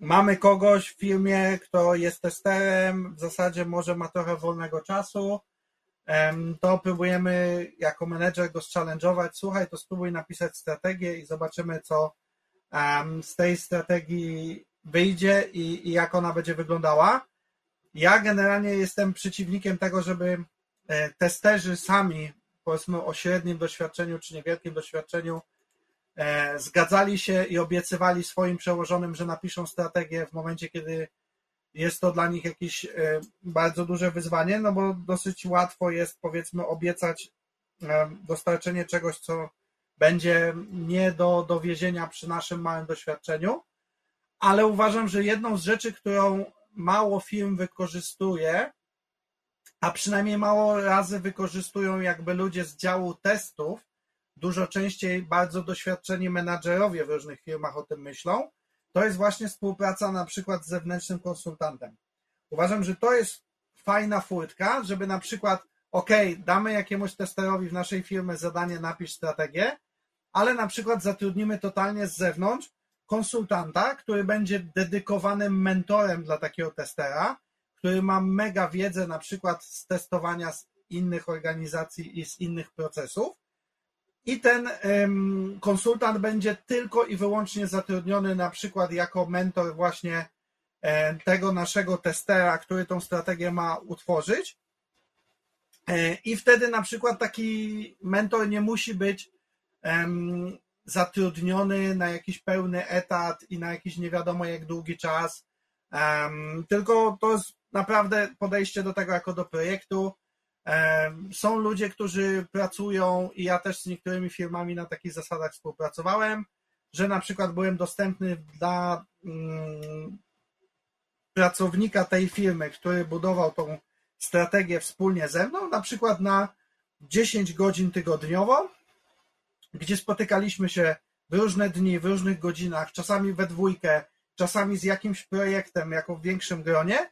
mamy kogoś w firmie, kto jest testerem, w zasadzie może ma trochę wolnego czasu, to próbujemy jako menedżer go challenge'ować, słuchaj, to spróbuj napisać strategię i zobaczymy, co z tej strategii wyjdzie i, i jak ona będzie wyglądała. Ja generalnie jestem przeciwnikiem tego, żeby e, testerzy sami, powiedzmy o średnim doświadczeniu czy niewielkim doświadczeniu, zgadzali się i obiecywali swoim przełożonym, że napiszą strategię w momencie, kiedy jest to dla nich jakieś e, bardzo duże wyzwanie, no bo dosyć łatwo jest powiedzmy obiecać e, dostarczenie czegoś, co będzie nie do dowiezienia przy naszym małym doświadczeniu, ale uważam, że jedną z rzeczy, którą mało firm wykorzystuje, a przynajmniej mało razy wykorzystują jakby ludzie z działu testów, dużo częściej bardzo doświadczeni menadżerowie w różnych firmach o tym myślą, to jest właśnie współpraca na przykład z zewnętrznym konsultantem. Uważam, że to jest fajna furtka, żeby na przykład, ok, damy jakiemuś testerowi w naszej firmie zadanie napisz strategię, ale na przykład zatrudnimy totalnie z zewnątrz konsultanta, który będzie dedykowanym mentorem dla takiego testera, który ma mega wiedzę na przykład z testowania z innych organizacji i z innych procesów i ten konsultant będzie tylko i wyłącznie zatrudniony na przykład jako mentor właśnie e, tego naszego testera, który tą strategię ma utworzyć. E, I wtedy na przykład taki mentor nie musi być zatrudniony na jakiś pełny etat i na jakiś nie wiadomo jak długi czas. Tylko to jest naprawdę podejście do tego jako do projektu są ludzie, którzy pracują i ja też z niektórymi firmami na takich zasadach współpracowałem, że na przykład byłem dostępny dla mm, pracownika tej firmy, który budował tą strategię wspólnie ze mną, na przykład na 10 godzin tygodniowo gdzie spotykaliśmy się w różne dni, w różnych godzinach, czasami we dwójkę, czasami z jakimś projektem jako w większym gronie.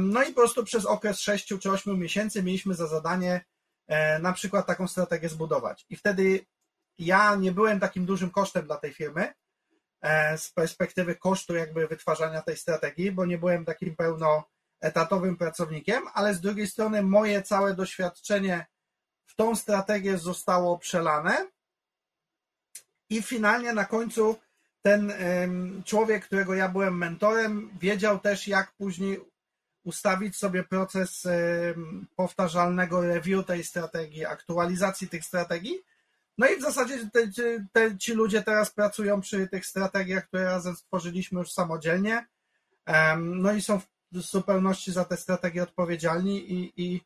No i po prostu przez okres 6 czy 8 miesięcy mieliśmy za zadanie e, na przykład taką strategię zbudować. I wtedy ja nie byłem takim dużym kosztem dla tej firmy e, z perspektywy kosztu jakby wytwarzania tej strategii, bo nie byłem takim pełnoetatowym pracownikiem, ale z drugiej strony moje całe doświadczenie w tą strategię zostało przelane i finalnie na końcu ten człowiek, którego ja byłem mentorem, wiedział też, jak później ustawić sobie proces powtarzalnego review tej strategii, aktualizacji tych strategii. No i w zasadzie te, te, ci ludzie teraz pracują przy tych strategiach, które razem stworzyliśmy już samodzielnie. No i są w zupełności za te strategie odpowiedzialni i, i,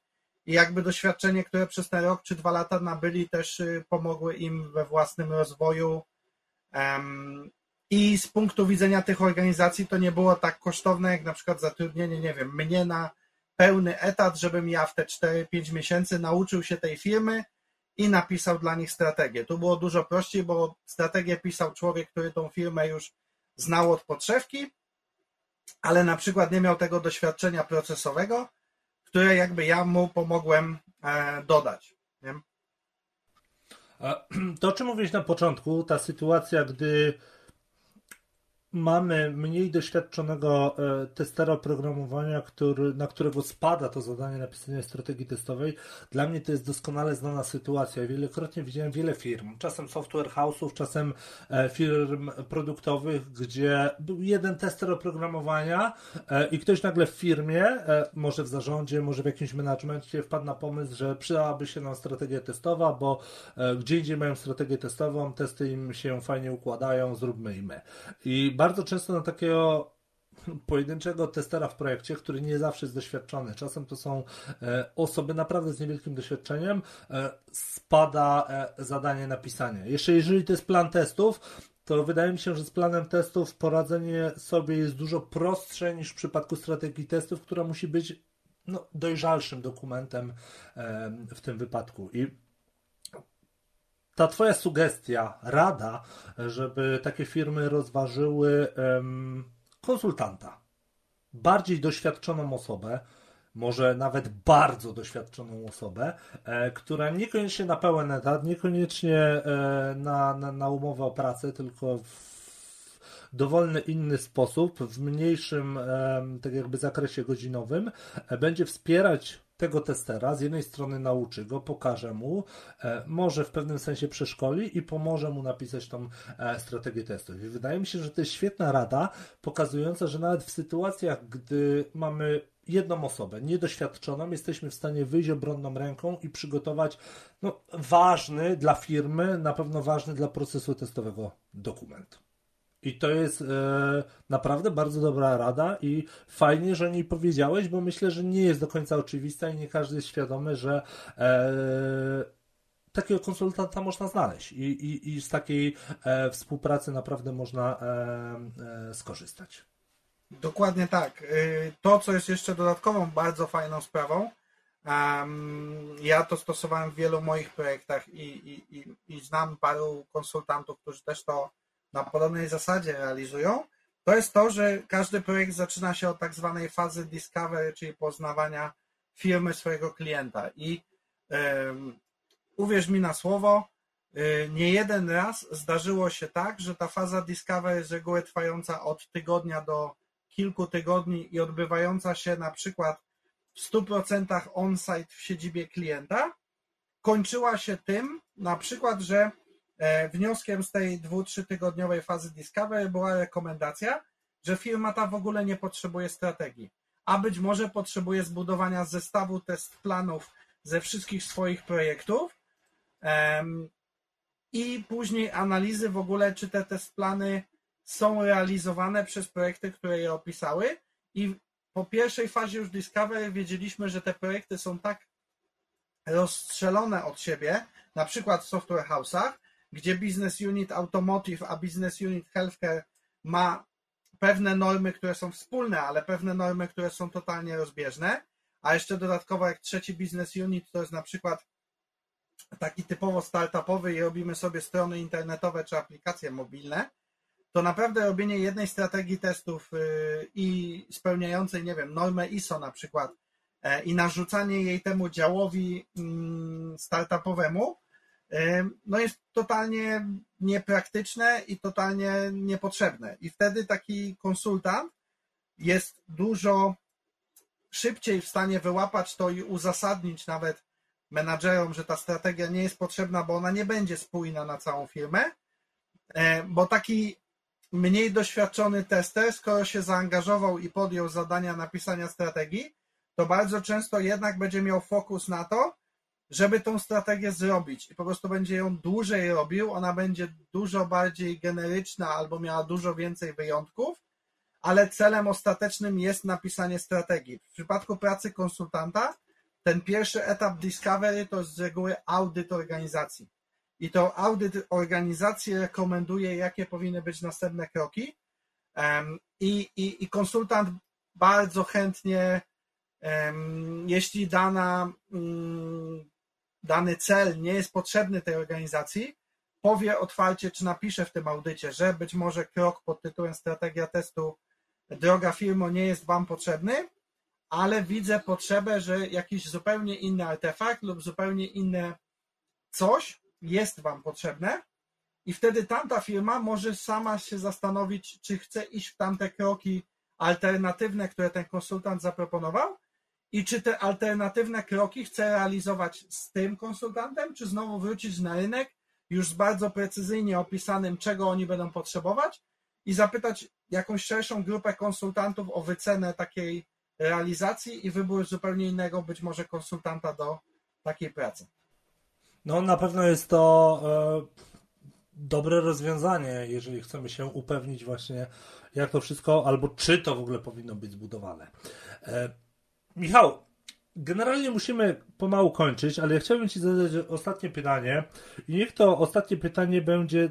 i jakby doświadczenie, które przez ten rok czy dwa lata nabyli, też y, pomogły im we własnym rozwoju. I z punktu widzenia tych organizacji to nie było tak kosztowne, jak na przykład zatrudnienie, nie wiem, mnie na pełny etat, żebym ja w te 4-5 miesięcy nauczył się tej firmy i napisał dla nich strategię. Tu było dużo prościej, bo strategię pisał człowiek, który tą firmę już znał od podszewki, ale na przykład nie miał tego doświadczenia procesowego, które jakby ja mu pomogłem e, dodać. [clears throat] To, o czym mówiłeś na początku, ta sytuacja, gdy mamy mniej doświadczonego e, testera oprogramowania, który, na którego spada to zadanie napisania strategii testowej, dla mnie to jest doskonale znana sytuacja. Wielokrotnie widziałem wiele firm, czasem software house'ów, czasem e, firm produktowych, gdzie był jeden tester oprogramowania e, i ktoś nagle w firmie, może w zarządzie, może w jakimś managemencie wpadł na pomysł, że przydałaby się nam strategia testowa, bo gdzie indziej mają strategię testową, testy im się fajnie układają, zróbmy i my. I bardzo często na takiego pojedynczego testera w projekcie, który nie zawsze jest doświadczony. Czasem to są e, osoby naprawdę z niewielkim doświadczeniem, e, spada e, zadanie napisania. Jeszcze jeżeli to jest plan testów, to wydaje mi się, że z planem testów poradzenie sobie jest dużo prostsze niż w przypadku strategii testów, która musi być no, dojrzalszym dokumentem w tym wypadku. I ta Twoja sugestia, rada, żeby takie firmy rozważyły konsultanta, bardziej doświadczoną osobę, może nawet bardzo doświadczoną osobę, e, która niekoniecznie na pełen etat, niekoniecznie e, na, na, na umowę o pracę, tylko w dowolny inny sposób, w mniejszym tak jakby zakresie godzinowym, e, będzie wspierać tego testera, z jednej strony nauczy go, pokaże mu, e, może w pewnym sensie przeszkoli i pomoże mu napisać tą e, strategię testów. I wydaje mi się, że to jest świetna rada, pokazująca, że nawet w sytuacjach, gdy mamy jedną osobę niedoświadczoną, jesteśmy w stanie wyjść obronną ręką i przygotować no, ważny dla firmy, na pewno ważny dla procesu testowego dokument. I to jest e, naprawdę bardzo dobra rada i fajnie, że o niej powiedziałeś, bo myślę, że nie jest do końca oczywista i nie każdy jest świadomy, że e, takiego konsultanta można znaleźć i, i, i z takiej e, współpracy naprawdę można e, e, skorzystać. Dokładnie tak. Y, to, co jest jeszcze dodatkową bardzo fajną sprawą, ja to stosowałem w wielu moich projektach i, i znam paru konsultantów, którzy też to na podobnej zasadzie realizują, to jest to, że każdy projekt zaczyna się od tak zwanej fazy discovery, czyli poznawania firmy swojego klienta. I uwierz mi na słowo, y, nie jeden raz zdarzyło się tak, że ta faza discovery jest reguły trwająca od tygodnia do kilku tygodni i odbywająca się na przykład w 100% on-site w siedzibie klienta, kończyła się tym, na przykład, że wnioskiem z tej dwu, trzytygodniowej fazy Discovery była rekomendacja, że firma ta w ogóle nie potrzebuje strategii, a być może potrzebuje zbudowania zestawu test planów ze wszystkich swoich projektów i później analizy w ogóle, czy te test plany są realizowane przez projekty, które je opisały. I po pierwszej fazie już Discovery wiedzieliśmy, że te projekty są tak rozstrzelone od siebie, na przykład w software house'ach, gdzie Business Unit Automotive, a Business Unit Healthcare ma pewne normy, które są wspólne, ale pewne normy, które są totalnie rozbieżne, a jeszcze dodatkowo jak trzeci Business Unit to jest na przykład taki typowo startupowy i robimy sobie strony internetowe czy aplikacje mobilne, to naprawdę robienie jednej strategii testów y, i spełniającej, nie wiem, normę ISO na przykład e, i narzucanie jej temu działowi mm, startupowemu, no jest totalnie niepraktyczne i totalnie niepotrzebne. I wtedy taki konsultant jest dużo szybciej w stanie wyłapać to i uzasadnić nawet menadżerom, że ta strategia nie jest potrzebna, bo ona nie będzie spójna na całą firmę, bo taki mniej doświadczony tester, skoro się zaangażował i podjął zadania napisania strategii, to bardzo często jednak będzie miał fokus na to, żeby tą strategię zrobić i po prostu będzie ją dłużej robił, ona będzie dużo bardziej generyczna albo miała dużo więcej wyjątków, ale celem ostatecznym jest napisanie strategii. W przypadku pracy konsultanta ten pierwszy etap discovery to jest z reguły audyt organizacji. I to audyt organizacji rekomenduje, jakie powinny być następne kroki. I, i, i konsultant bardzo chętnie, jeśli dana, mm, dany cel nie jest potrzebny tej organizacji, powie otwarcie, czy napisze w tym audycie, że być może krok pod tytułem strategia testu droga firmo nie jest Wam potrzebny, ale widzę potrzebę, że jakiś zupełnie inny artefakt lub zupełnie inne coś jest Wam potrzebne i wtedy tamta firma może sama się zastanowić, czy chce iść w tamte kroki alternatywne, które ten konsultant zaproponował i czy te alternatywne kroki chce realizować z tym konsultantem, czy znowu wrócić na rynek już z bardzo precyzyjnie opisanym, czego oni będą potrzebować i zapytać jakąś szerszą grupę konsultantów o wycenę takiej realizacji i wybór zupełnie innego, być może konsultanta do takiej pracy. No na pewno jest to e, dobre rozwiązanie, jeżeli chcemy się upewnić właśnie, jak to wszystko, albo czy to w ogóle powinno być zbudowane. Michał, generalnie musimy pomału kończyć, ale ja chciałbym Ci zadać ostatnie pytanie i niech to ostatnie pytanie będzie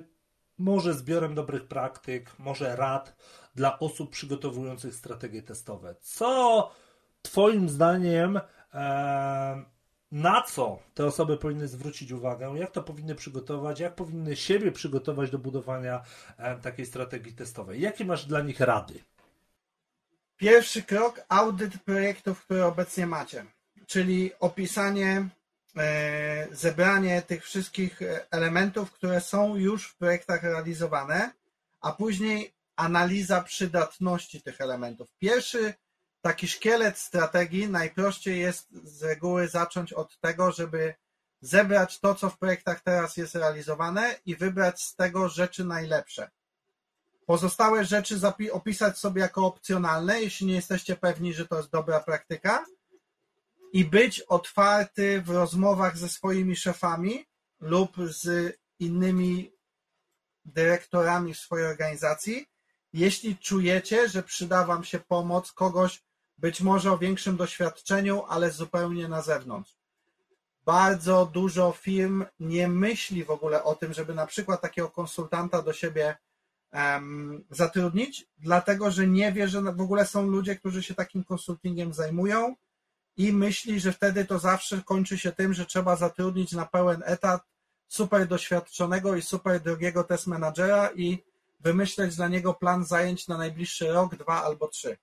może zbiorem dobrych praktyk, może rad dla osób przygotowujących strategie testowe. Co Twoim zdaniem, na co te osoby powinny zwrócić uwagę, jak to powinny przygotować, jak powinny siebie przygotować do budowania takiej strategii testowej? Jakie masz dla nich rady? Pierwszy krok audyt projektów, które obecnie macie, czyli opisanie E, zebranie tych wszystkich elementów, które są już w projektach realizowane, a później analiza przydatności tych elementów. Pierwszy taki szkielet strategii najprościej jest z reguły zacząć od tego, żeby zebrać to, co w projektach teraz jest realizowane i wybrać z tego rzeczy najlepsze. Pozostałe rzeczy opisać sobie jako opcjonalne, jeśli nie jesteście pewni, że to jest dobra praktyka, i być otwarty w rozmowach ze swoimi szefami lub z innymi dyrektorami w swojej organizacji, jeśli czujecie, że przyda Wam się pomoc kogoś, być może o większym doświadczeniu, ale zupełnie na zewnątrz. Bardzo dużo firm nie myśli w ogóle o tym, żeby na przykład takiego konsultanta do siebie zatrudnić, dlatego że nie wie, że w ogóle są ludzie, którzy się takim konsultingiem zajmują i myśli, że wtedy to zawsze kończy się tym, że trzeba zatrudnić na pełen etat super doświadczonego i super drogiego test managera i wymyśleć dla niego plan zajęć na najbliższy rok, dwa albo trzy.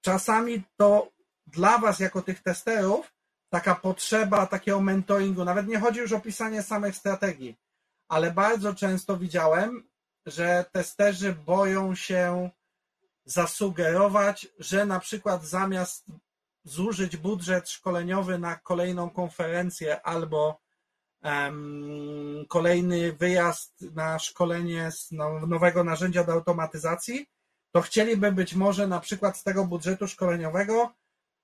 Czasami to dla Was, jako tych testerów, taka potrzeba takiego mentoringu, nawet nie chodzi już o pisanie samych strategii, ale bardzo często widziałem, że testerzy boją się zasugerować, że na przykład zamiast zużyć budżet szkoleniowy na kolejną konferencję albo um, kolejny wyjazd na szkolenie z nowego narzędzia do automatyzacji, to chcieliby być może na przykład z tego budżetu szkoleniowego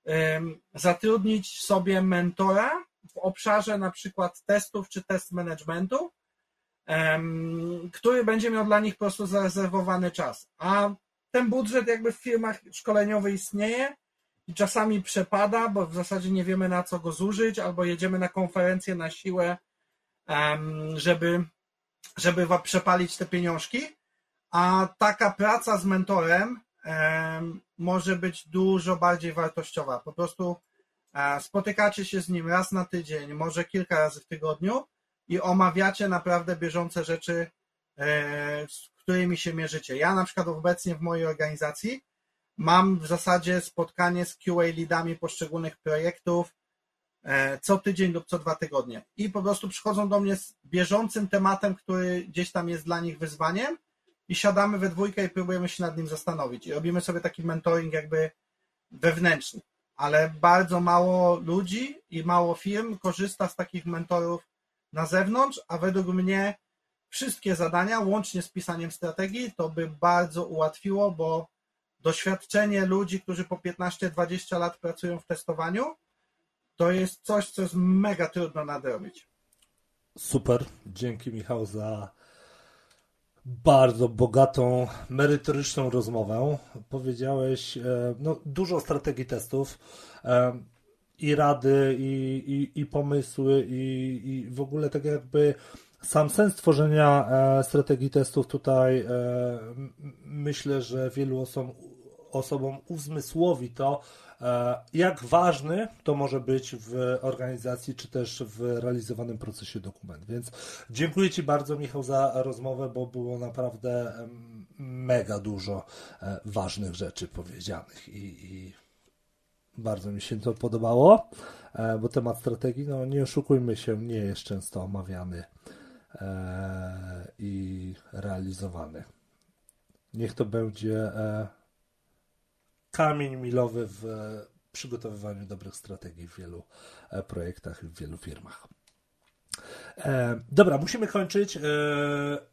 um, zatrudnić sobie mentora w obszarze na przykład testów czy test managementu, który będzie miał dla nich po prostu zarezerwowany czas. A ten budżet jakby w firmach szkoleniowych istnieje, i czasami przepada, bo w zasadzie nie wiemy na co go zużyć, albo jedziemy na konferencję na siłę, żeby, żeby przepalić te pieniążki. A taka praca z mentorem może być dużo bardziej wartościowa. Po prostu E, Spotykacie się z nim raz na tydzień, może kilka razy w tygodniu i omawiacie naprawdę bieżące rzeczy, e, z którymi się mierzycie. Ja na przykład obecnie w mojej organizacji mam w zasadzie spotkanie z QA leadami poszczególnych projektów e, co tydzień lub co dwa tygodnie. I po prostu przychodzą do mnie z bieżącym tematem, który gdzieś tam jest dla nich wyzwaniem i siadamy we dwójkę i próbujemy się nad nim zastanowić. I robimy sobie taki mentoring jakby wewnętrzny. Ale bardzo mało ludzi i mało firm korzysta z takich mentorów na zewnątrz, a według mnie wszystkie zadania, łącznie z pisaniem strategii, to by bardzo ułatwiło, bo doświadczenie ludzi, którzy po 15-20 lat pracują w testowaniu, to jest coś, co jest mega trudno nadrobić. Super. Dzięki Michał za bardzo bogatą, merytoryczną rozmowę. Powiedziałeś e, no, dużo strategii testów e, i rady, i, i, i pomysły, i, i w ogóle tak jakby sam sens tworzenia e, strategii testów tutaj myślę, że wielu osobom, osobom uzmysłowi to, jak ważny to może być w organizacji, czy też w realizowanym procesie dokument. Więc dziękuję Ci bardzo, Michał, za rozmowę, bo było naprawdę mega dużo ważnych rzeczy powiedzianych i, i bardzo mi się to podobało, bo temat strategii, no nie oszukujmy się, nie jest często omawiany i realizowany. Niech to będzie kamień milowy w przygotowywaniu dobrych strategii w wielu projektach i w wielu firmach. Dobra, musimy kończyć.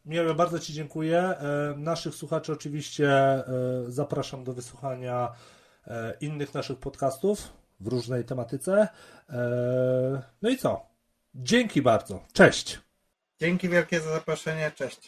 Ja bardzo Ci dziękuję. Naszych słuchaczy oczywiście zapraszam do wysłuchania innych naszych podcastów w różnej tematyce. No i co? Dzięki bardzo. Cześć. Dzięki wielkie za zaproszenie. Cześć.